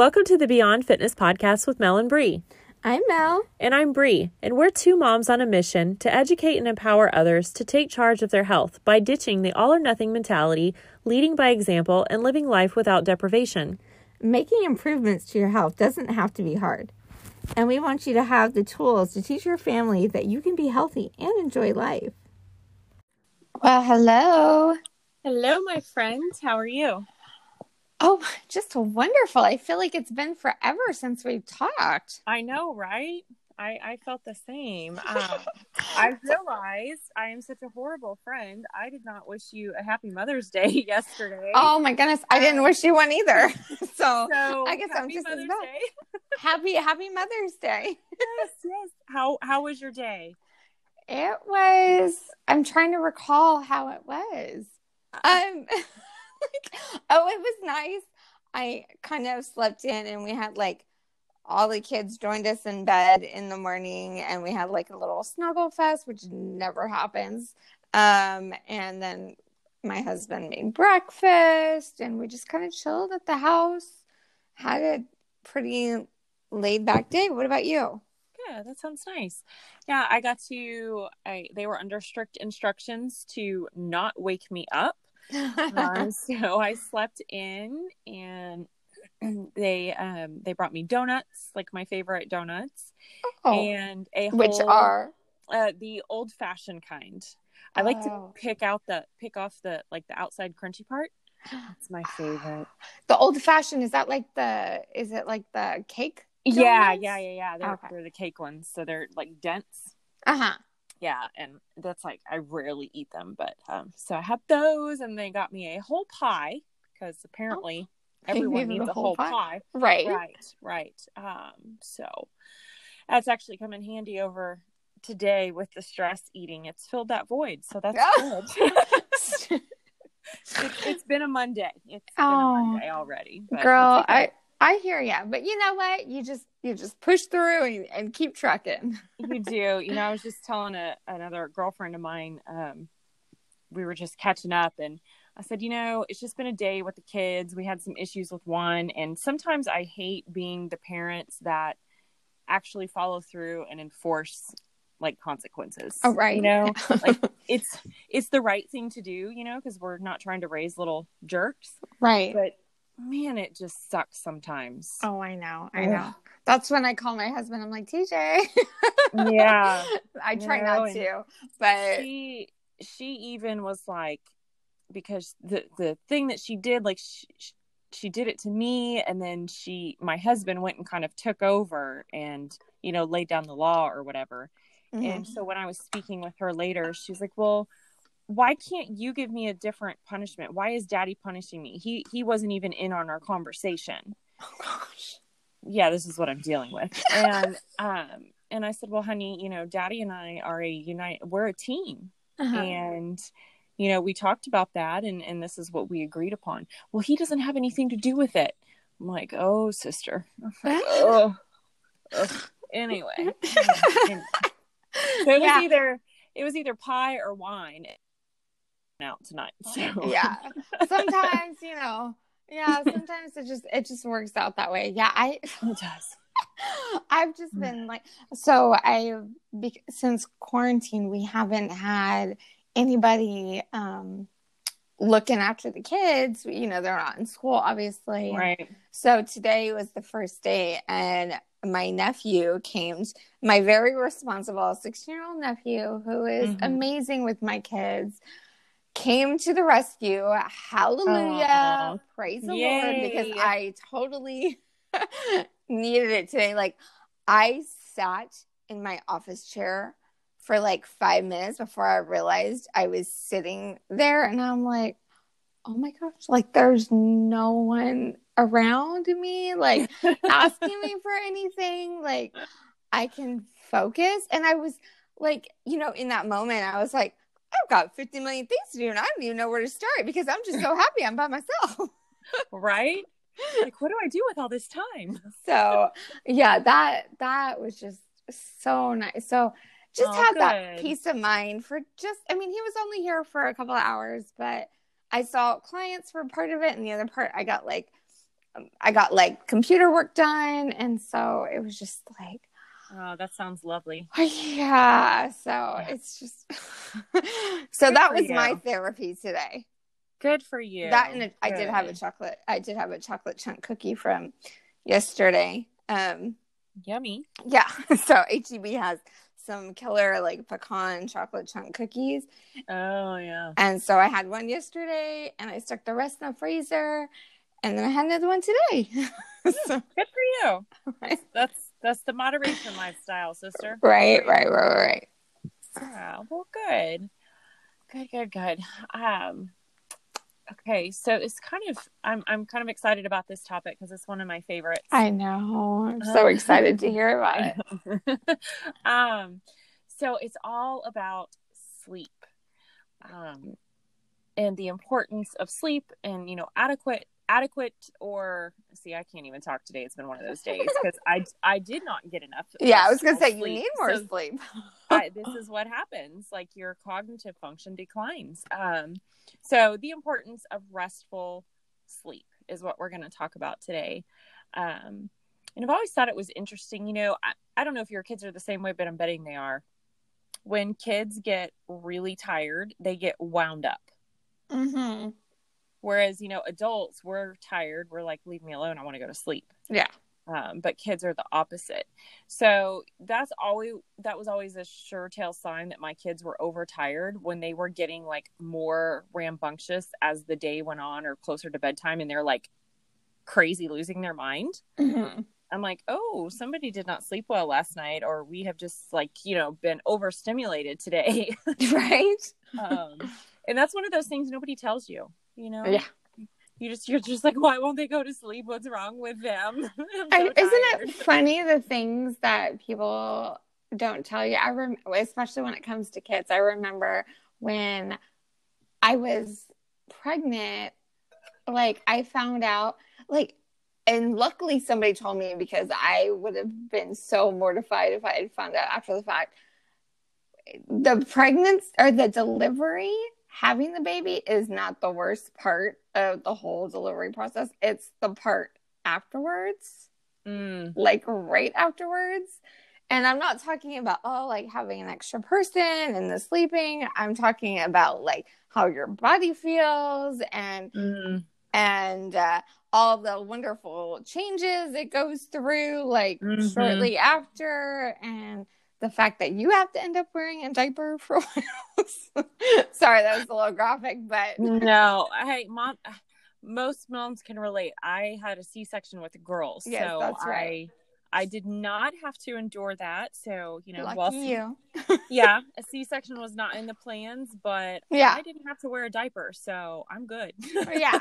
Welcome to the Beyond Fitness podcast with Mel and Bree. I'm Mel. And I'm Bree, and we're two moms on a mission to educate and empower others to take charge of their health by ditching the all or nothing mentality, leading by example, and living life without deprivation. Making improvements to your health doesn't have to be hard. And we want you to have the tools to teach your family that you can be healthy and enjoy life. Well, hello. Hello, my friends. How are you? Oh, just wonderful. I feel like it's been forever since we've talked. I know, right? I, I felt the same. Um, I realized I am such a horrible friend. I did not wish you a happy Mother's Day yesterday. Oh my goodness, I didn't wish you one either. so, so I guess I'm just Mother's as bad. Day. happy Happy Mother's Day. yes, yes. How how was your day? It was. I'm trying to recall how it was. Um. Like, oh, it was nice. I kind of slept in and we had like all the kids joined us in bed in the morning and we had like a little snuggle fest, which never happens. Um, and then my husband made breakfast and we just kind of chilled at the house, had a pretty laid back day. What about you? Yeah, that sounds nice. Yeah, I got to I they were under strict instructions to not wake me up um, so I slept in and they um they brought me donuts, like my favorite donuts. Oh, and a whole, which are uh, the old fashioned kind. I like to oh. pick out the pick off the like the outside crunchy part. It's my favorite. The old fashioned is that like the is it like the cake? Donuts? Yeah, yeah, yeah, yeah. They're, okay. they're the cake ones, so they're like dense. Uh huh yeah and that's like i rarely eat them but um so i had those and they got me a whole pie because apparently oh, everyone needs a whole pie. pie. right. Right right um so that's actually come in handy over today with the stress eating. It's filled that void so that's good. It's, it's been a monday. It's been oh, a monday already girl i I hear you, but you know what? You just you just push through and, and keep trucking. you do. You know, I was just telling a, another girlfriend of mine. Um, we were just catching up, and I said, you know, it's just been a day with the kids. We had some issues with one, and sometimes I hate being the parents that actually follow through and enforce like consequences. Oh, right. You know, like it's it's the right thing to do. You know, because we're not trying to raise little jerks. Right. But man, it just sucks sometimes. Oh, I know. I know. That's when I call my husband. I'm like, TJ. yeah. I try you know, not to, but she she even was like because the the thing that she did like she, she did it to me and then she my husband went and kind of took over and you know laid down the law or whatever. Mm-hmm. And so when I was speaking with her later, she's like, "Well, why can't you give me a different punishment? Why is daddy punishing me? He he wasn't even in on our conversation. Oh gosh. Yeah, this is what I'm dealing with. And um and I said, "Well, honey, you know, daddy and I are a unite we're a team." Uh-huh. And you know, we talked about that and and this is what we agreed upon. Well, he doesn't have anything to do with it. I'm like, "Oh, sister." oh. Anyway. so it was either it was either pie or wine out tonight. So yeah, sometimes you know, yeah, sometimes it just it just works out that way. Yeah, I it does. I've just mm. been like, so I since quarantine we haven't had anybody um looking after the kids. You know, they're not in school, obviously. Right. So today was the first day, and my nephew came, my very responsible 16 year old nephew, who is mm-hmm. amazing with my kids came to the rescue. Hallelujah. Aww. Praise the Yay. Lord because I totally needed it today. Like I sat in my office chair for like 5 minutes before I realized I was sitting there and I'm like, "Oh my gosh, like there's no one around me like asking me for anything. Like I can focus." And I was like, you know, in that moment I was like, I've got 50 million things to do and I don't even know where to start because I'm just so happy I'm by myself. right? Like what do I do with all this time? so, yeah, that that was just so nice. So, just oh, have good. that peace of mind for just I mean, he was only here for a couple of hours, but I saw clients for part of it and the other part I got like um, I got like computer work done. And so it was just like, Oh, that sounds lovely. Yeah. So yeah. it's just, so Good that was you. my therapy today. Good for you. That and I did have a chocolate. I did have a chocolate chunk cookie from yesterday. Um, Yummy. Yeah. So HEB has some killer like pecan chocolate chunk cookies. Oh yeah. And so I had one yesterday, and I stuck the rest in the freezer, and then I had another one today. so, Good for you. Right. That's that's the moderation lifestyle, sister. Right, right, right, right. Yeah. Well, good. Good, good, good. Um, Okay, so it's kind of I'm I'm kind of excited about this topic because it's one of my favorites. I know. I'm so excited to hear about it. um, so it's all about sleep, um, and the importance of sleep, and you know, adequate adequate or see i can't even talk today. It's been one of those days because i i did not get enough yeah i was gonna say sleep. you need more so sleep. I, this is what happens. Like your cognitive function declines. Um so the importance of restful sleep is what we're going to talk about today. Um and i've always thought it was interesting you know I, I don't know if your kids are the same way but i'm betting they are. When kids get really tired they get wound up. Mm-hmm Whereas, you know, adults, we're tired. We're like, leave me alone. I want to go to sleep. Yeah. Um, but kids are the opposite. So that's always that was always a sure tail sign that my kids were overtired when they were getting like more rambunctious as the day went on or closer to bedtime and they're like crazy losing their mind. Mm-hmm. I'm like, oh, somebody did not sleep well last night, or we have just like, you know, been overstimulated today. right. um, and that's one of those things nobody tells you you know? Yeah. You just you're just like, why won't they go to sleep? What's wrong with them? so I, isn't it funny the things that people don't tell you? I rem- especially when it comes to kids. I remember when I was pregnant, like I found out like and luckily somebody told me because I would have been so mortified if I had found out after the fact. The pregnancy or the delivery having the baby is not the worst part of the whole delivery process. It's the part afterwards, mm. like right afterwards. And I'm not talking about, oh, like having an extra person and the sleeping. I'm talking about like how your body feels and, mm. and, uh, all the wonderful changes it goes through, like mm-hmm. shortly after, and the fact that you have to end up wearing a diaper for a while. Sorry, that was a little graphic, but no. Hey, mom, most moms can relate. I had a C-section with girls, yes, so that's right. I I did not have to endure that. So you know, Lucky well, you. yeah, a C-section was not in the plans, but yeah, I didn't have to wear a diaper, so I'm good. Oh, yeah.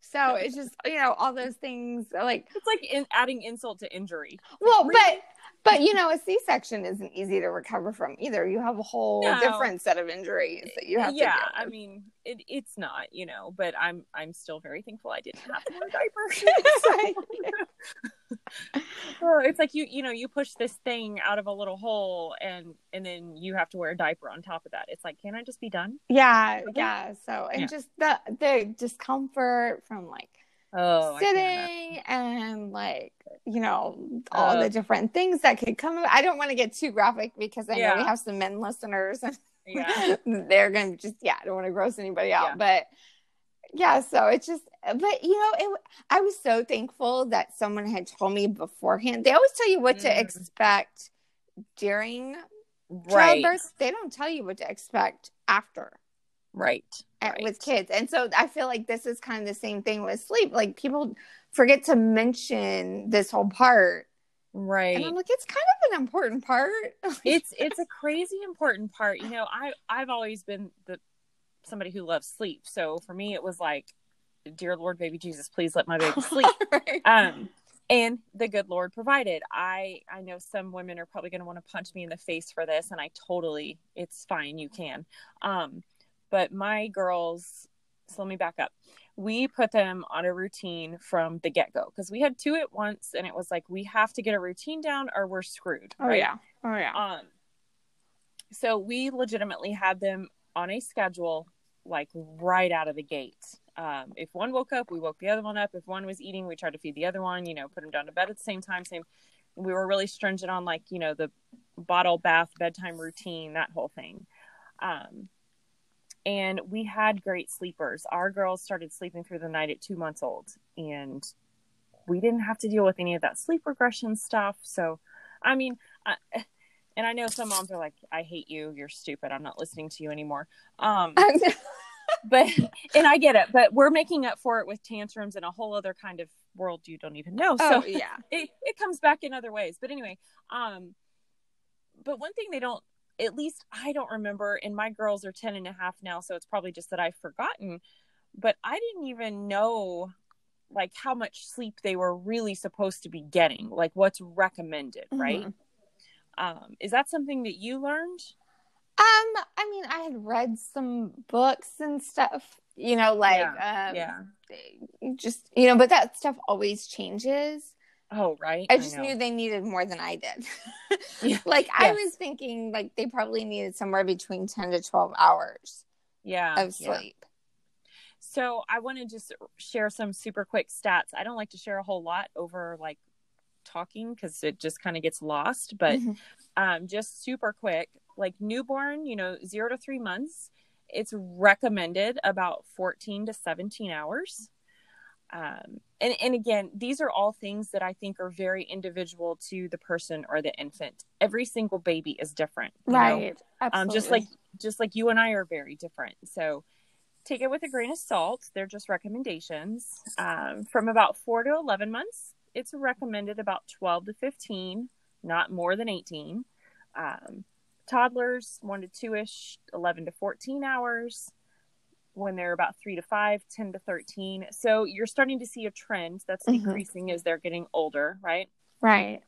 So it's just you know all those things like it's like in, adding insult to injury. Well, really? but but you know, a C section isn't easy to recover from either. You have a whole no. different set of injuries that you have yeah, I mean, it, it's not, you know, but I'm I'm still very thankful I didn't have to wear diapers. oh, it's like you you know, you push this thing out of a little hole and and then you have to wear a diaper on top of that. It's like, can I just be done? Yeah, yeah. So and yeah. just the the discomfort from like oh, sitting and like you know all the different things that could come i don't want to get too graphic because i yeah. know we have some men listeners and yeah. they're gonna just yeah i don't want to gross anybody out yeah. but yeah so it's just but you know it i was so thankful that someone had told me beforehand they always tell you what mm. to expect during right. childbirth they don't tell you what to expect after right. Right. with kids. And so I feel like this is kind of the same thing with sleep. Like people forget to mention this whole part. Right. And I'm like, it's kind of an important part. it's it's a crazy important part. You know, I I've always been the somebody who loves sleep. So for me it was like, Dear Lord baby Jesus, please let my baby sleep. right. Um and the good lord provided i i know some women are probably going to want to punch me in the face for this and i totally it's fine you can um but my girls, so let me back up. We put them on a routine from the get go because we had two at once, and it was like we have to get a routine down or we're screwed. Oh right? yeah, oh yeah. Um, so we legitimately had them on a schedule like right out of the gate. Um, if one woke up, we woke the other one up. If one was eating, we tried to feed the other one. You know, put them down to bed at the same time. Same. We were really stringent on like you know the bottle bath bedtime routine, that whole thing. Um, and we had great sleepers. Our girls started sleeping through the night at two months old, and we didn't have to deal with any of that sleep regression stuff. So, I mean, I, and I know some moms are like, "I hate you. You're stupid. I'm not listening to you anymore." Um, but and I get it, but we're making up for it with tantrums and a whole other kind of world you don't even know. So oh, yeah, it, it comes back in other ways. But anyway, um, but one thing they don't at least I don't remember, and my girls are 10 and a half now, so it's probably just that I've forgotten. But I didn't even know like how much sleep they were really supposed to be getting, like what's recommended, mm-hmm. right? Um, is that something that you learned? Um, I mean, I had read some books and stuff, you know, like yeah, um, yeah. just you know, but that stuff always changes. Oh, right. I just I knew they needed more than I did. yeah. Like yes. I was thinking like they probably needed somewhere between 10 to 12 hours. Yeah. Of sleep. Yeah. So I want to just share some super quick stats. I don't like to share a whole lot over like talking because it just kind of gets lost, but mm-hmm. um, just super quick, like newborn, you know, zero to three months, it's recommended about 14 to 17 hours um, and, and again these are all things that i think are very individual to the person or the infant. Every single baby is different right. Um, just like just like you and i are very different. So take it with a grain of salt. They're just recommendations. Um, from about 4 to 11 months it's recommended about 12 to 15 not more than 18 um, toddlers 1 to 2 ish 11 to 14 hours when they're about three to five, 10 to 13. So you're starting to see a trend that's mm-hmm. decreasing as they're getting older, right? Right.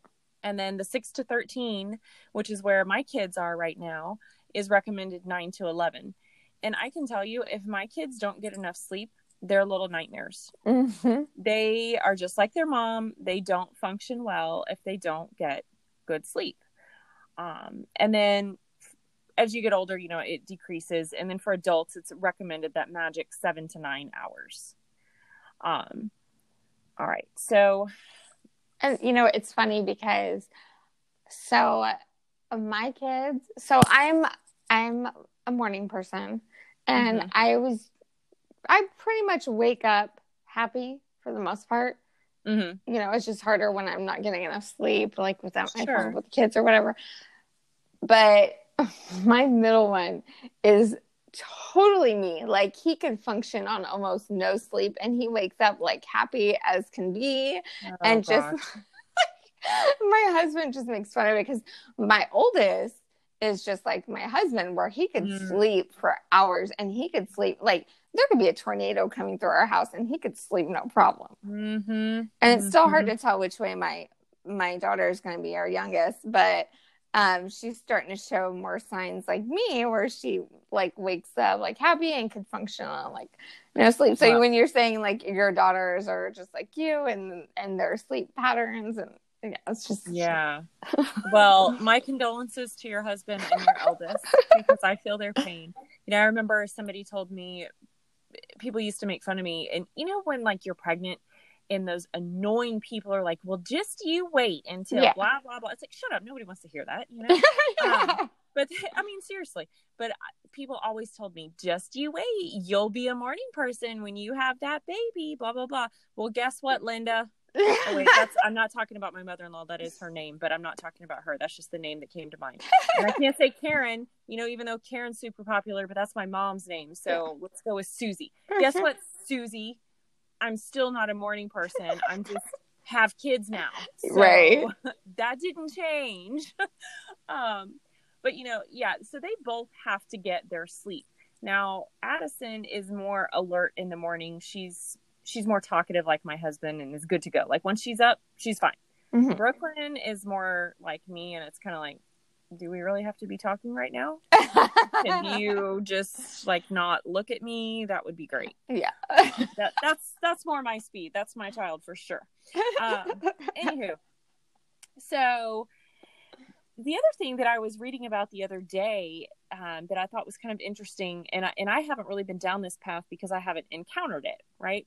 And then the six to 13, which is where my kids are right now, is recommended nine to 11. And I can tell you, if my kids don't get enough sleep, they're little nightmares. Mm-hmm. They are just like their mom. They don't function well if they don't get good sleep. Um, and then as you get older, you know, it decreases. And then for adults, it's recommended that magic seven to nine hours. Um, all right. So, and you know, it's funny because so my kids, so I'm, I'm a morning person and mm-hmm. I was, I pretty much wake up happy for the most part. Mm-hmm. You know, it's just harder when I'm not getting enough sleep, like without my sure. phone with the kids or whatever. But my middle one is totally me. Like he can function on almost no sleep and he wakes up like happy as can be oh, and gosh. just my husband just makes fun of it because my oldest is just like my husband where he could mm. sleep for hours and he could sleep like there could be a tornado coming through our house and he could sleep no problem mm-hmm. and it's mm-hmm. still hard to tell which way my my daughter is going to be our youngest but um, she's starting to show more signs like me where she like wakes up like happy and can function on like no sleep. So when you're saying like your daughters are just like you and and their sleep patterns and yeah, it's just yeah. well, my condolences to your husband and your eldest because I feel their pain. You know, I remember somebody told me people used to make fun of me, and you know when like you're pregnant and those annoying people are like, well, just you wait until yeah. blah, blah, blah. It's like, shut up. Nobody wants to hear that, you know? yeah. um, but I mean, seriously, but people always told me, just you wait. You'll be a morning person when you have that baby, blah, blah, blah. Well, guess what, Linda? oh, wait, that's, I'm not talking about my mother in law. That is her name, but I'm not talking about her. That's just the name that came to mind. And I can't say Karen, you know, even though Karen's super popular, but that's my mom's name. So let's go with Susie. Guess what, Susie? I'm still not a morning person. I'm just have kids now. So right. That didn't change. um, but you know, yeah, so they both have to get their sleep. Now, Addison is more alert in the morning. She's she's more talkative like my husband and is good to go. Like once she's up, she's fine. Mm-hmm. Brooklyn is more like me and it's kind of like do we really have to be talking right now? Can you just like not look at me? That would be great. Yeah. that, that's that's more my speed. That's my child for sure. Um, anywho, so the other thing that I was reading about the other day um, that I thought was kind of interesting, and I, and I haven't really been down this path because I haven't encountered it, right?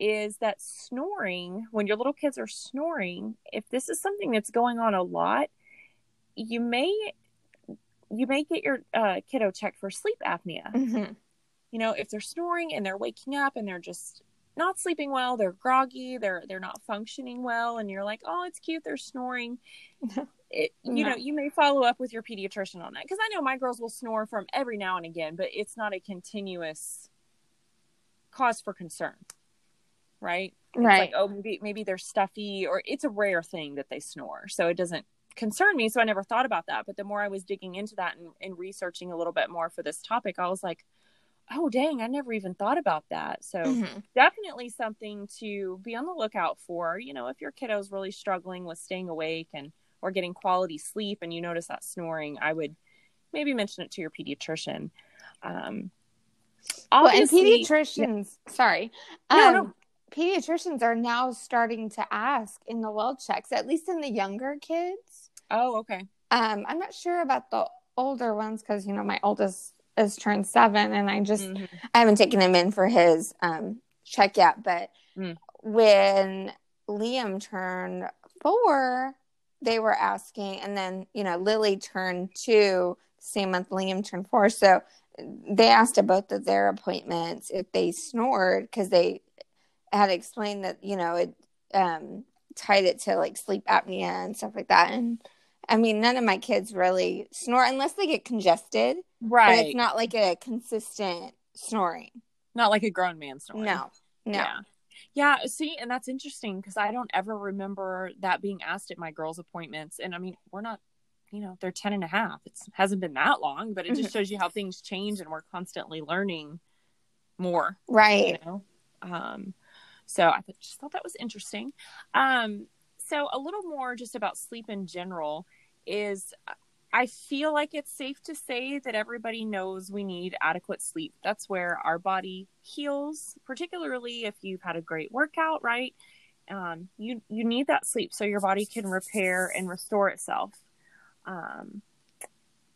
Is that snoring, when your little kids are snoring, if this is something that's going on a lot, you may you may get your uh, kiddo checked for sleep apnea. Mm-hmm. You know, if they're snoring and they're waking up and they're just not sleeping well, they're groggy, they're they're not functioning well, and you're like, oh, it's cute, they're snoring. It, you no. know, you may follow up with your pediatrician on that because I know my girls will snore from every now and again, but it's not a continuous cause for concern, right? It's right. Like, oh, maybe maybe they're stuffy, or it's a rare thing that they snore, so it doesn't concern me. So I never thought about that. But the more I was digging into that and, and researching a little bit more for this topic, I was like, oh dang i never even thought about that so mm-hmm. definitely something to be on the lookout for you know if your kiddo's really struggling with staying awake and or getting quality sleep and you notice that snoring i would maybe mention it to your pediatrician um well, and pediatricians yeah. sorry no, um, no. pediatricians are now starting to ask in the well checks at least in the younger kids oh okay um i'm not sure about the older ones because you know my oldest is turned seven and I just mm-hmm. I haven't taken him in for his um check yet, but mm. when Liam turned four, they were asking and then, you know, Lily turned two same month Liam turned four. So they asked about of their appointments if they snored because they had explained that, you know, it um tied it to like sleep apnea and stuff like that. And I mean, none of my kids really snore unless they get congested. Right. But it's not like a consistent snoring. Not like a grown man snoring. No. No. Yeah. Yeah, see, and that's interesting because I don't ever remember that being asked at my girls' appointments. And I mean, we're not, you know, they're 10 and a half. It hasn't been that long, but it just shows you how things change and we're constantly learning more. Right. You know? Um, so I just thought that was interesting. Um, so a little more just about sleep in general is I feel like it's safe to say that everybody knows we need adequate sleep. That's where our body heals, particularly if you've had a great workout, right? Um, you you need that sleep so your body can repair and restore itself. Um,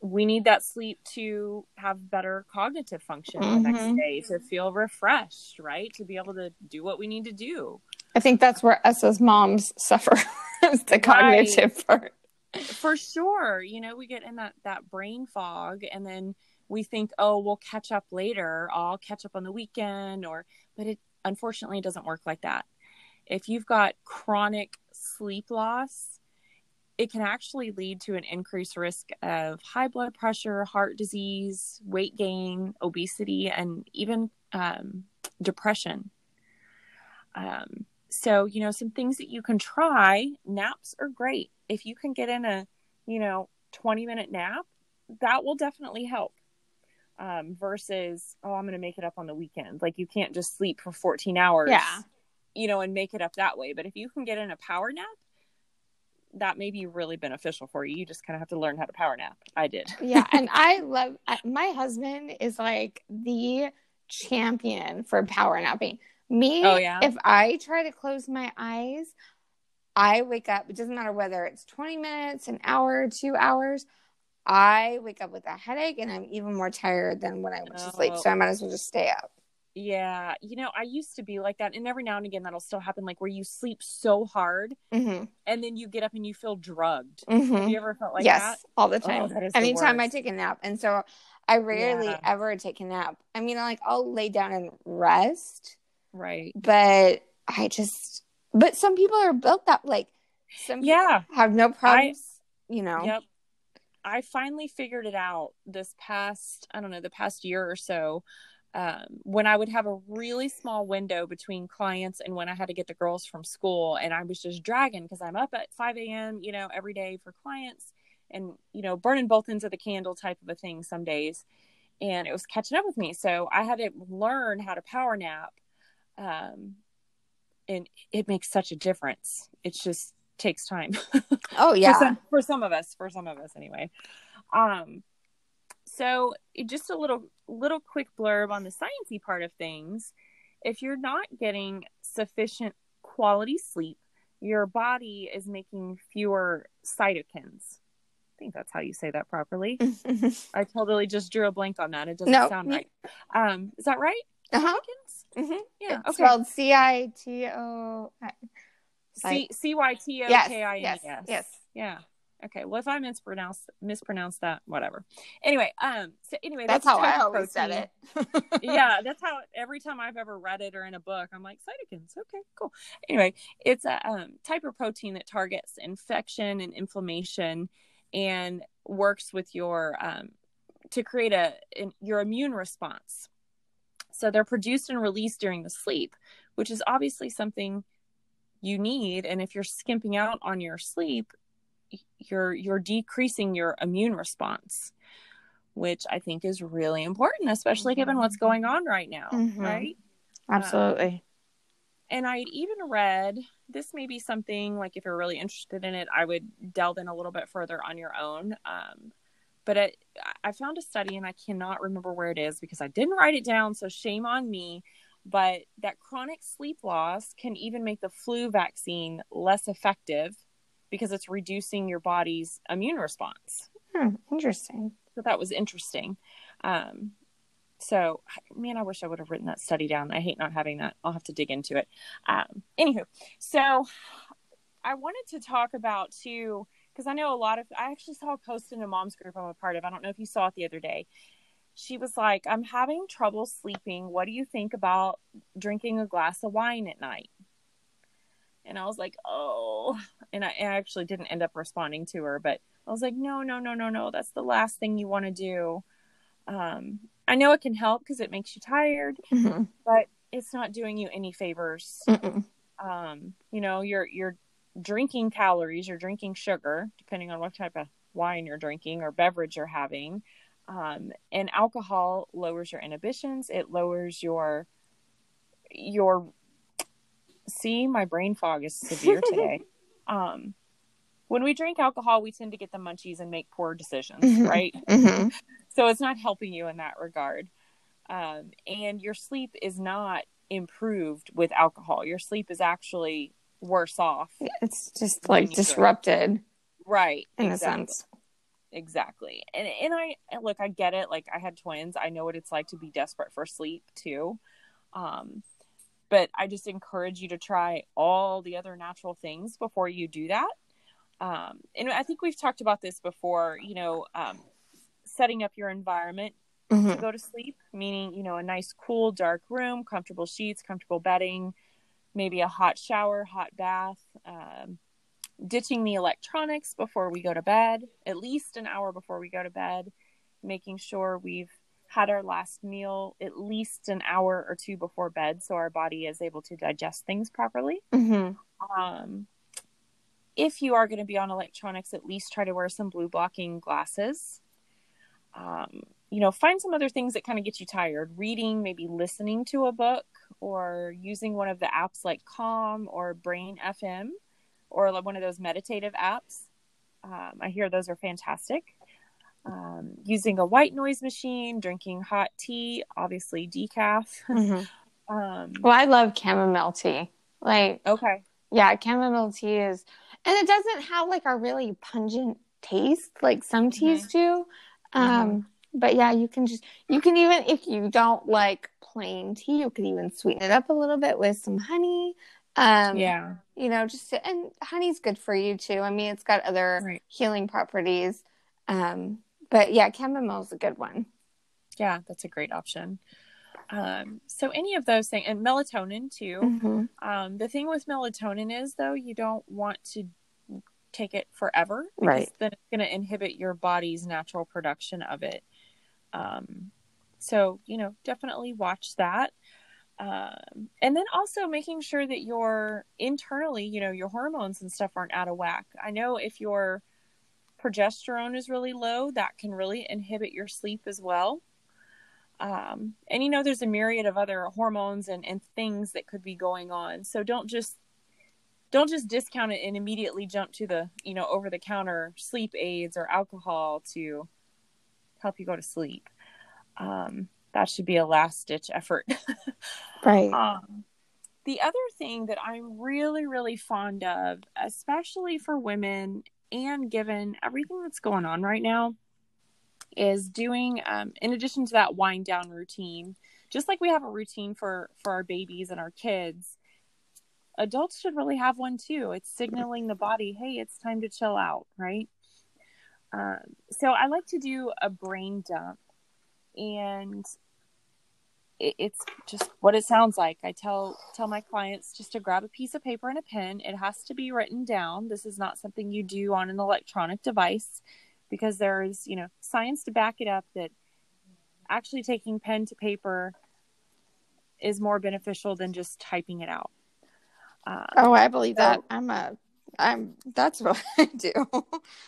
we need that sleep to have better cognitive function mm-hmm. the next mm-hmm. day, to feel refreshed, right? To be able to do what we need to do. I think that's where us as moms suffer the cognitive part for sure you know we get in that that brain fog and then we think oh we'll catch up later. I'll catch up on the weekend or but it unfortunately doesn't work like that. If you've got chronic sleep loss it can actually lead to an increased risk of high blood pressure heart disease weight gain obesity and even um, depression. Um, so you know some things that you can try naps are great if you can get in a, you know, 20 minute nap, that will definitely help. Um, versus, oh, I'm going to make it up on the weekend. Like you can't just sleep for 14 hours, yeah. you know, and make it up that way. But if you can get in a power nap, that may be really beneficial for you. You just kind of have to learn how to power nap. I did. yeah. And I love, my husband is like the champion for power napping. Me, oh, yeah. if I try to close my eyes, I wake up, it doesn't matter whether it's 20 minutes, an hour, two hours. I wake up with a headache and I'm even more tired than when I went oh. to sleep. So I might as well just stay up. Yeah. You know, I used to be like that. And every now and again, that'll still happen, like where you sleep so hard mm-hmm. and then you get up and you feel drugged. Mm-hmm. Have you ever felt like yes, that? Yes, all the time. Oh, Anytime I take a nap. And so I rarely yeah. ever take a nap. I mean, like I'll lay down and rest. Right. But I just but some people are built that like some yeah have no problems. I, you know. Yep. I finally figured it out this past I don't know the past year or so. Um, when I would have a really small window between clients and when I had to get the girls from school, and I was just dragging because I'm up at 5 a.m. you know every day for clients, and you know burning both ends of the candle type of a thing some days, and it was catching up with me. So I had to learn how to power nap um, and it makes such a difference. It just takes time. Oh yeah. for, some, for some of us, for some of us anyway. Um so just a little little quick blurb on the sciencey part of things. If you're not getting sufficient quality sleep, your body is making fewer cytokines. I think that's how you say that properly. I totally just drew a blank on that. It doesn't No, sound right. Um, is that right? Uh-huh. Citikins? Hmm Yeah. It's okay. spelled C I T O. C C Y T O K I N E S. yes. Yeah. Okay. Well, if I mispronounced mispronounced that, whatever. Anyway, um. So anyway, That's, that's, how I always said it. yeah, that's how every time I've ever read it or in a book, I'm like cytokines. Okay, cool. Anyway, it's a um, type of protein that targets infection and inflammation, and works with your um, to create a in, your immune response. So they're produced and released during the sleep, which is obviously something you need. And if you're skimping out on your sleep, you're you're decreasing your immune response which I think is really important, especially given what's going on right now, Mhm. right? Absolutely. And I'd even read this may be something like if you're really interested in it, I would delve in a little bit further on your own. Um, but it, I found a study, and I cannot remember where it is because I didn't write it down, so shame on me. But that chronic sleep loss can even make the flu vaccine less effective because it's reducing your body's immune response. Hmm, interesting. So that was interesting. Um, so, man, I wish I would have written that study down. I hate not having that. I'll have to dig into it. Um, anywho, so I wanted to talk about too, because I know a lot of, I actually saw a post in a mom's group I'm a part of. I don't know if you saw it the other day. She was like, I'm having trouble sleeping. What do you think about drinking a glass of wine at night? And I was like, oh, and I, I actually didn't end up responding to her, but I was like, no, no, no, no, no. That's the last thing you want to do. Um, I know it can help because it makes you tired, Mhm. but it's not doing you any favors. Mm-mm. Um, you know, you're you're drinking calories, you're drinking sugar, depending on what type of wine you're drinking or beverage you're having. Um, and alcohol lowers your inhibitions. It lowers your your see my brain fog is severe today. um, when we drink alcohol, we tend to get the munchies and make poor decisions, Mhm. right? Mhm. so it's not helping you in that regard um, and your sleep is not improved with alcohol your sleep is actually worse off. It's just like disrupted. Right. In exactly. a sense. exactly. And and i look i get it. Like i had twins. I know what it's like to be desperate for sleep too. Um but i just encourage you to try all the other natural things before you do that. Um and i think we've talked about this before you know um setting up your environment to Mhm. go to sleep, meaning, you know, a nice, cool, dark room, comfortable sheets, comfortable bedding, maybe a hot shower, hot bath, um, ditching the electronics before we go to bed, at least an hour before we go to bed, making sure we've had our last meal at least an hour or two before bed so our body is able to digest things properly. Mhm. Um, if you are going to be on electronics, at least try to wear some blue blocking glasses. Um, you know, find some other things that kind of get you tired. Reading, maybe listening to a book, or using one of the apps like Calm or Brain FM, or like one of those meditative apps. Um, I hear those are fantastic. Um, using a white noise machine, drinking hot tea, obviously decaf. Mhm. Um, Well, I love chamomile tea. Like, okay. yeah, chamomile tea is, and it doesn't have like a really pungent taste like some teas do. Um, but yeah, you can just you can even if you don't like plain tea, you could even sweeten it up a little bit with some honey. Um, Yeah. you know, just to, and honey's good for you too. I mean, it's got other Right. healing properties. Um, but yeah, chamomile's a good one. Yeah, that's a great option. Um, so any of those things, and melatonin too. Mhm. Um, the thing with melatonin is though, you don't want to take it forever, because Right. Then it's going to inhibit your body's natural production of it. Um, so you know, definitely watch that. Um, and then also making sure that your internally, you know, your hormones and stuff aren't out of whack. I know if your progesterone is really low, that can really inhibit your sleep as well. Um, and you know, there's a myriad of other hormones and, and things that could be going on. So don't just don't just discount it and immediately jump to the you know over the counter sleep aids or alcohol to help you go to sleep. Um, that should be a last ditch effort. Right. Um, the other thing that I'm really, really fond of, especially for women, and given everything that's going on right now, is doing um, in addition to that wind down routine, just like we have a routine for for our babies and our kids. Adults should really have one too. It's signaling the body, hey, it's time to chill out, right? Um, so I like to do a brain dump, and it, it's just what it sounds like. I tell tell my clients just to grab a piece of paper and a pen. It has to be written down. This is not something you do on an electronic device because there's you know science to back it up that actually taking pen to paper is more beneficial than just typing it out. Um, oh, I believe so, that. I'm a I'm that's what I do.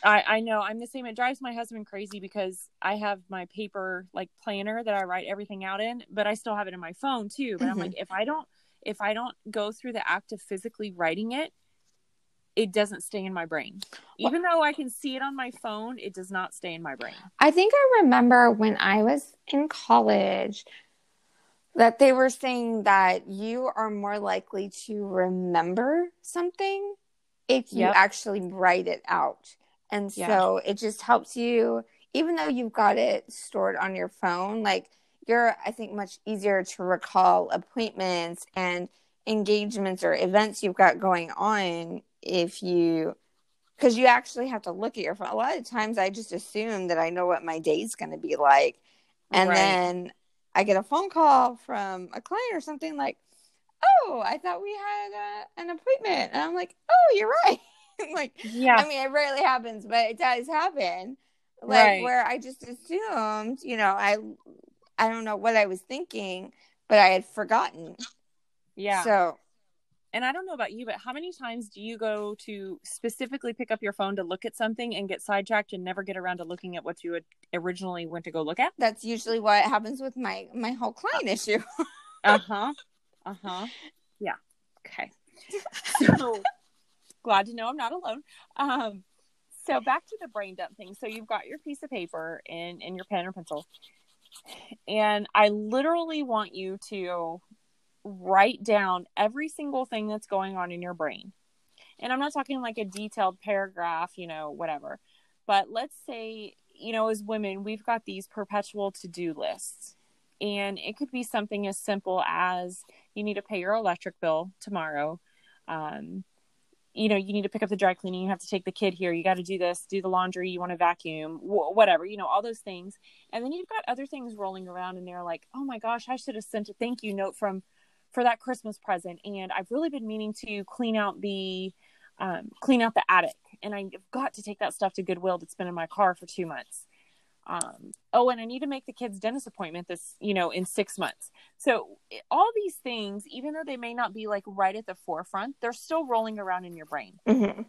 I I know I'm the same. It drives my husband crazy because I have my paper like planner that I write everything out in, but I still have it in my phone too. But mm-hmm. I'm like, if I don't if I don't go through the act of physically writing it, it doesn't stay in my brain. Even though I can see it on my phone, it does not stay in my brain. I think I remember when I was in college that they were saying that you are more likely to remember something if you yep. actually write it out. And yeah. so it just helps you, even though you've got it stored on your phone, like you're, I think, much easier to recall appointments and engagements or events you've got going on if you, because you actually have to look at your phone. A lot of times I just assume that I know what my day's going to be like. And right. then I get a phone call from a client or something like, oh, I thought we had a, an appointment. And I'm like, oh, you're right. like, yeah. I mean, it rarely happens, but it does happen. Like right. where I just assumed, you know, I, I don't know what I was thinking, but I had forgotten. Yeah. So, and I don't know about you, but how many times do you go to specifically pick up your phone to look at something and get sidetracked and never get around to looking at what you had originally went to go look at? That's usually what happens with my my whole client issue. uh huh. Uh huh. Yeah. Okay. So glad to know I'm not alone. Um, so back to the brain dump thing. So you've got your piece of paper and, and your pen or pencil. And I literally want you to write down every single thing that's going on in your brain. And I'm not talking like a detailed paragraph, you know, whatever. But let's say, you know, as women, we've got these perpetual to do lists. And it could be something as simple as you need to pay your electric bill tomorrow. Um, you know, you need to pick up the dry cleaning. You have to take the kid here. You got to do this, do the laundry. You want to vacuum, wh- whatever, you know, all those things. And then you've got other things rolling around and they're like, oh my gosh, I should have sent a thank you note from for that Christmas present. And I've really been meaning to clean out the um, clean out the attic. And I've got to take that stuff to Goodwill that's been in my car for two months um, oh and i need to make the kids dentist appointment this you know in six months. So all these things even though they may not be like right at the forefront they're still rolling around in your brain. Mm-hmm.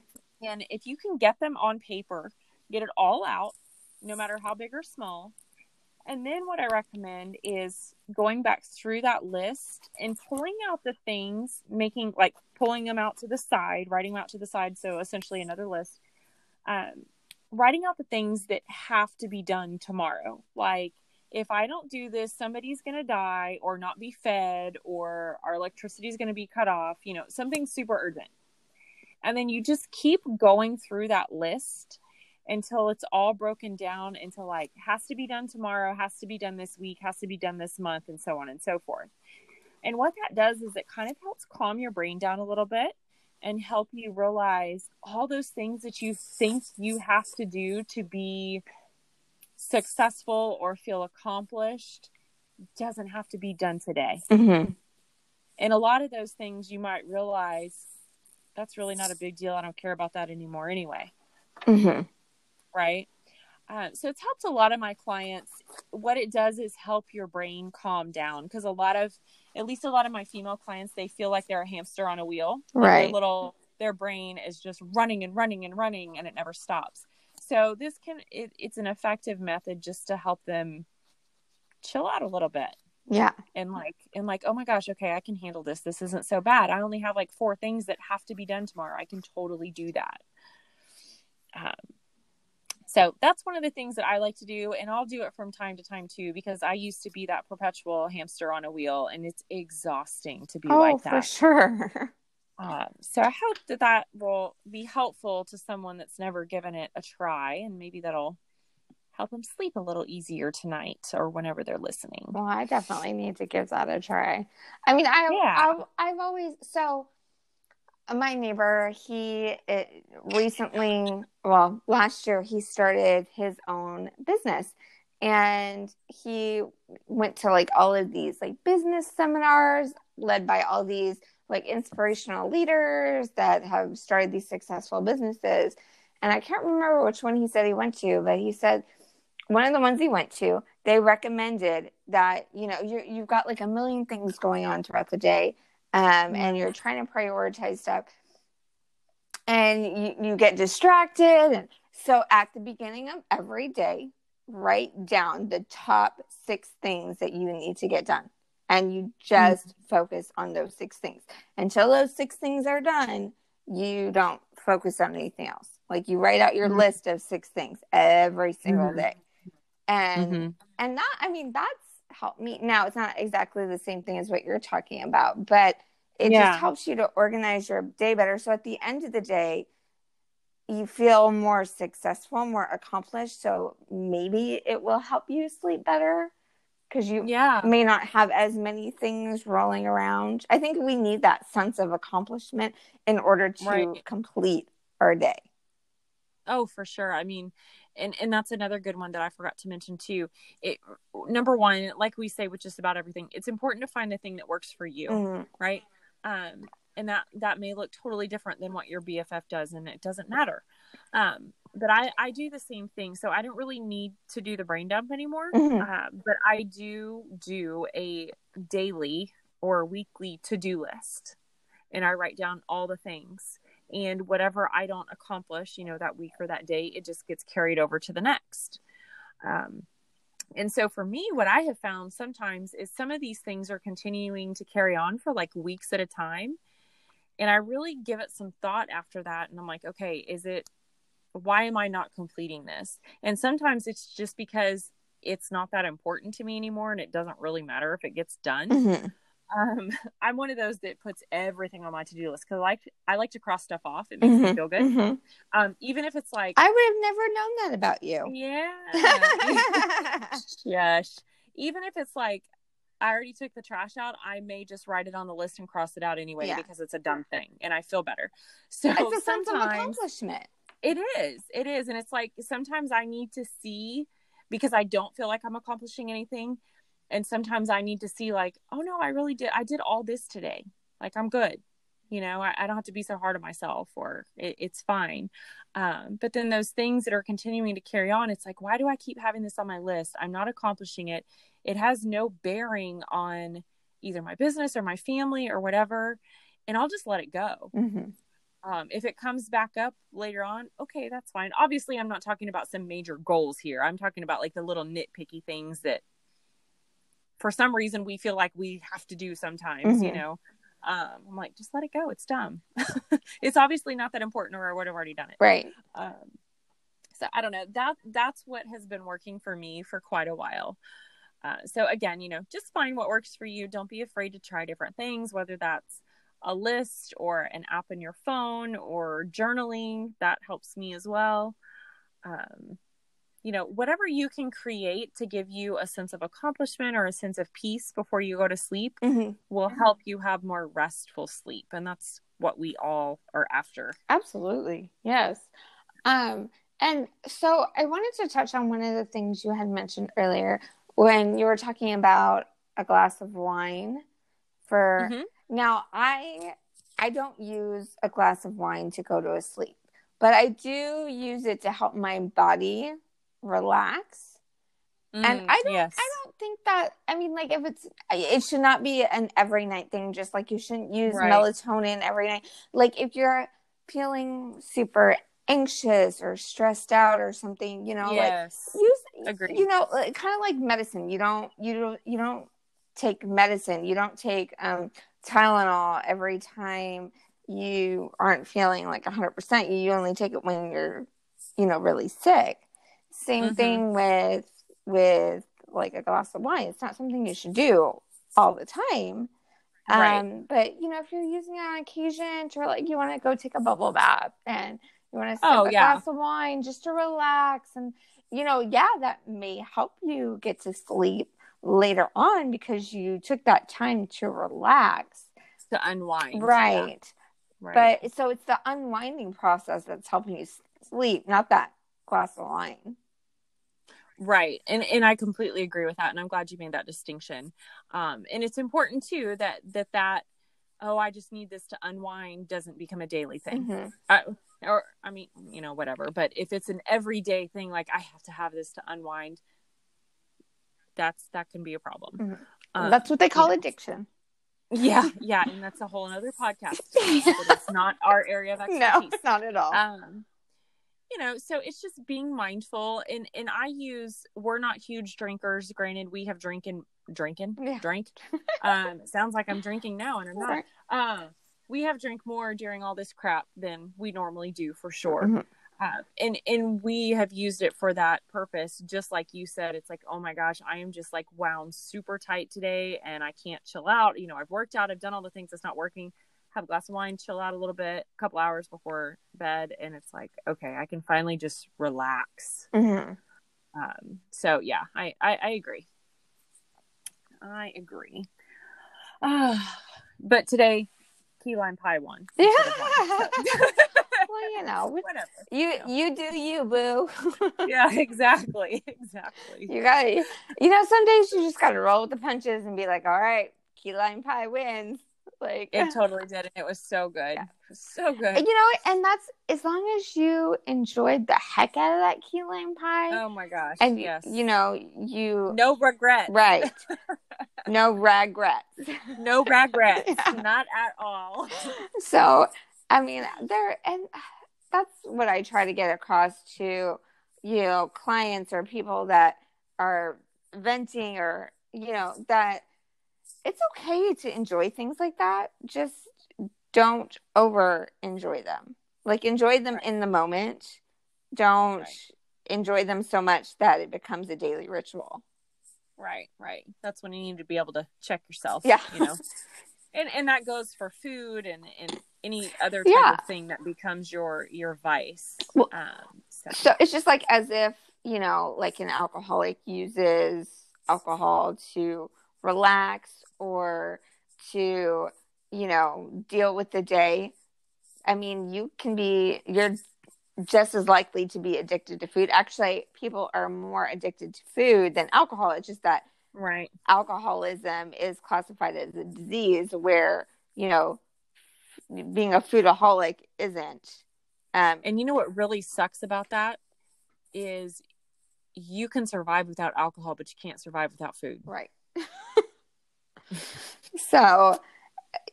and if you can get them on paper get it all out no matter how big or small. And then what i recommend is going back through that list and pulling out the things making like pulling them out to the side writing them out to the side so essentially another list um, writing out the things that have to be done tomorrow. Like, if I don't do this, somebody's going to die or not be fed or our electricity is going to be cut off, you know, something super urgent. And then you just keep going through that list until it's all broken down into like has to be done tomorrow, has to be done this week, has to be done this month, and so on and so forth. And what that does is it kind of helps calm your brain down a little bit and help you realize all those things that you think you have to do to be successful or feel accomplished doesn't have to be done today. Mm-hmm. And a lot of those things you might realize that's really not a big deal. I don't care about that anymore anyway. Mm-hmm. Right. Uh, so it's helped a lot of my clients. What it does is help your brain calm down because a lot of at least a lot of my female clients they feel like they're a hamster on a wheel right their little their brain is just running and running and running and it never stops. So this can it, it's an effective method just to help them chill out a little bit. Yeah. And like and like oh my gosh okay i can handle this. This isn't so bad. I only have like four things that have to be done tomorrow. I can totally do that. Um, so that's one of the things that I like to do, and I'll do it from time to time too, because I used to be that perpetual hamster on a wheel, and it's exhausting to be oh, like that. for sure. Uh, so I hope that that will be helpful to someone that's never given it a try, and maybe that'll help them sleep a little easier tonight or whenever they're listening. Well, I definitely need to give that a try. I mean, I, yeah. I've, I've always so my neighbor he recently well last year he started his own business. And he went to like all of these like business seminars led by all these like inspirational leaders that have started these successful businesses. And i can't remember which one he said he went to but he said one of the ones he went to they recommended that you know you you've got like a million things going on throughout the day um, and you're trying to prioritize stuff and you, you get distracted and so at the beginning of every day write down the top six things that you need to get done and you just mm-hmm. focus on those six things until those six things are done you don't focus on anything else like you write out your mm-hmm. list of six things every single mm-hmm. day and mm-hmm. and that i mean that's helped me now it's not exactly the same thing as what you're talking about but it yeah. just helps you to organize your day better so at the end of the day you feel more successful more accomplished so maybe it will help you sleep better because you yeah. may not have as many things rolling around i think we need that sense of accomplishment in order to right. complete our day oh for sure i mean and and that's another good one that I forgot to mention too. It number one, like we say with just about everything, it's important to find the thing that works for you, mm-hmm. right? Um, and that that may look totally different than what your BFF does, and it doesn't matter. Um, but I I do the same thing, so I don't really need to do the brain dump anymore. Mm-hmm. Uh, but I do do a daily or weekly to do list, and I write down all the things and whatever i don't accomplish you know that week or that day it just gets carried over to the next. Um, and so for me what i have found sometimes is some of these things are continuing to carry on for like weeks at a time. And i really give it some thought after that and i'm like okay is it why am i not completing this? And sometimes it's just because it's not that important to me anymore and it doesn't really matter if it gets done. Mm-hmm um, I'm one of those that puts everything on my to do list because I like I like to cross stuff off. It makes mm-hmm, me feel good. Mm-hmm. Um, even if it's like I would have never known that about you. Yeah. yes. Even if it's like I already took the trash out, I may just write it on the list and cross it out anyway yeah. because it's a dumb thing and I feel better. So it's a sense of accomplishment. It is. It is. And it's like sometimes I need to see because I don't feel like I'm accomplishing anything and sometimes i need to see like oh no i really did i did all this today like i'm good you know i, I don't have to be so hard on myself or it, it's fine um, but then those things that are continuing to carry on it's like why do i keep having this on my list i'm not accomplishing it it has no bearing on either my business or my family or whatever and i'll just let it go mm-hmm. Um, if it comes back up later on, okay, that's fine. Obviously, I'm not talking about some major goals here. I'm talking about like the little nitpicky things that for some reason we feel like we have to do sometimes, mm-hmm. you know. Um, I'm like, just let it go. It's dumb. it's obviously not that important, or I would have already done it. Right. Um, so I don't know. That that's what has been working for me for quite a while. Uh, so again, you know, just find what works for you. Don't be afraid to try different things, whether that's a list or an app in your phone or journaling. That helps me as well. Um, you know, whatever you can create to give you a sense of accomplishment or a sense of peace before you go to sleep mm-hmm. will help you have more restful sleep. And that's what we all are after. Absolutely. Yes. Um, and so I wanted to touch on one of the things you had mentioned earlier when you were talking about a glass of wine for mm-hmm. now I I don't use a glass of wine to go to sleep, but I do use it to help my body relax. Mm, and I don't yes. I don't think that I mean like if it's it should not be an every night thing just like you shouldn't use right. melatonin every night. Like if you're feeling super anxious or stressed out or something, you know, yes. like use Agreed. you know, kind of like medicine. You don't you don't you don't take medicine. You don't take um Tylenol every time you aren't feeling like 100%. You only take it when you're you know really sick. Same mm-hmm. thing with with like a glass of wine. It's not something you should do all the time. Um, right. But you know, if you're using it on occasion to like, you want to go take a bubble bath and you want to sip oh, a yeah. glass of wine just to relax, and you know, yeah, that may help you get to sleep later on because you took that time to relax to unwind, right? Yeah. Right. But so it's the unwinding process that's helping you sleep, not that glass of wine. Right. And and I completely agree with that and I'm glad you made that distinction. Um and it's important too that that that oh I just need this to unwind doesn't become a daily thing. Mm-hmm. Uh, or I mean, you know, whatever, but if it's an everyday thing like I have to have this to unwind that's that can be a problem. Mm-hmm. Um, that's what they call addiction. Yeah, yeah, and that's a whole other podcast. it's not our area of expertise. No, not at all. Um, you know, so it's just being mindful, and and I use. We're not huge drinkers. Granted, we have drinking, drinking, yeah. drink. Um, sounds like I'm drinking now, and I'm not. Uh, we have drank more during all this crap than we normally do, for sure. Mm-hmm. Uh, and and we have used it for that purpose just like you said it's like oh my gosh i am just like wound super tight today and i can't chill out you know i've worked out i've done all the things that's not working have a glass of wine chill out a little bit a couple hours before bed and it's like okay i can finally just relax mm-hmm. um, so yeah I, I i agree i agree uh, but today key lime pie won yeah well, you know, whatever. You you do you, boo. yeah, exactly, exactly. You got you know, some days you just got to roll with the punches and be like, all right, key lime pie wins. Like it totally did, and it was so good. Yeah. Was so good. You know, and that's as long as you enjoyed the heck out of that key lime pie. Oh my gosh! And yes, you know, you no regret, right? no regrets. No regrets. yeah. Not at all. So I mean, there, and that's what I try to get across to, you know, clients or people that are venting or, you know, that it's okay to enjoy things like that. Just don't over enjoy them. Like, enjoy them in the moment. Don't right. enjoy them so much that it becomes a daily ritual. Right, right. That's when you need to be able to check yourself. Yeah. You know, and and that goes for food and and any other type yeah. of thing that becomes your your vice. Well, um, so. so it's just like as if you know, like an alcoholic uses alcohol to relax or to you know deal with the day. I mean, you can be you're just as likely to be addicted to food. Actually, people are more addicted to food than alcohol. It's just that right alcoholism is classified as a disease where you know being a foodaholic isn't. Um, and you know what really sucks about that is you can survive without alcohol, but you can't survive without food. Right. so,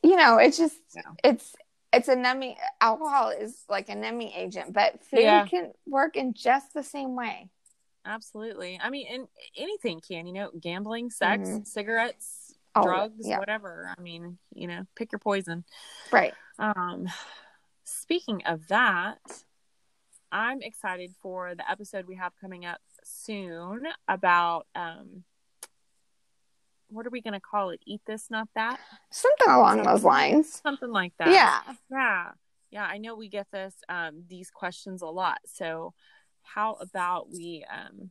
you know, it's just yeah. it's it's a numbing. Alcohol is like a numbing agent, but food yeah. can work in just the same way. Absolutely. I mean, and anything can. You know, gambling, sex, mm-hmm. cigarettes, oh, drugs, yeah. whatever. I mean, you know, pick your poison. Right. Um, speaking of that, I'm excited for the episode we have coming up soon about um what are we going to call it? Eat this, not that? Something along something, those lines. Something like that. Yeah. Yeah. Yeah, I know we get this um these questions a lot. So how about we um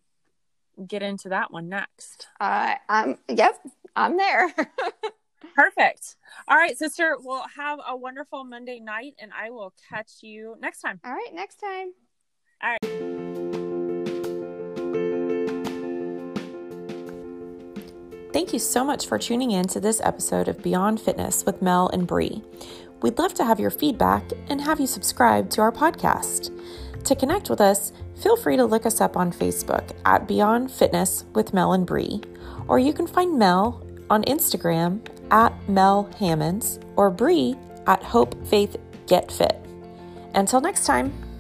get into that one next? Uh um yep, I'm there. Perfect. All right, sister. Well, have a wonderful Monday night, and I will catch you next time. All right, next time. All right. Thank you so much for tuning in to this episode of Beyond Fitness with Mel and Bree. We'd love to have your feedback and have you subscribe to our podcast. To connect with us, feel free to look us up on Facebook at Beyond Fitness with Mel and Bree, or you can find Mel on Instagram at Mel Hammonds or Bree at Hope Faith Get Fit. Until next time.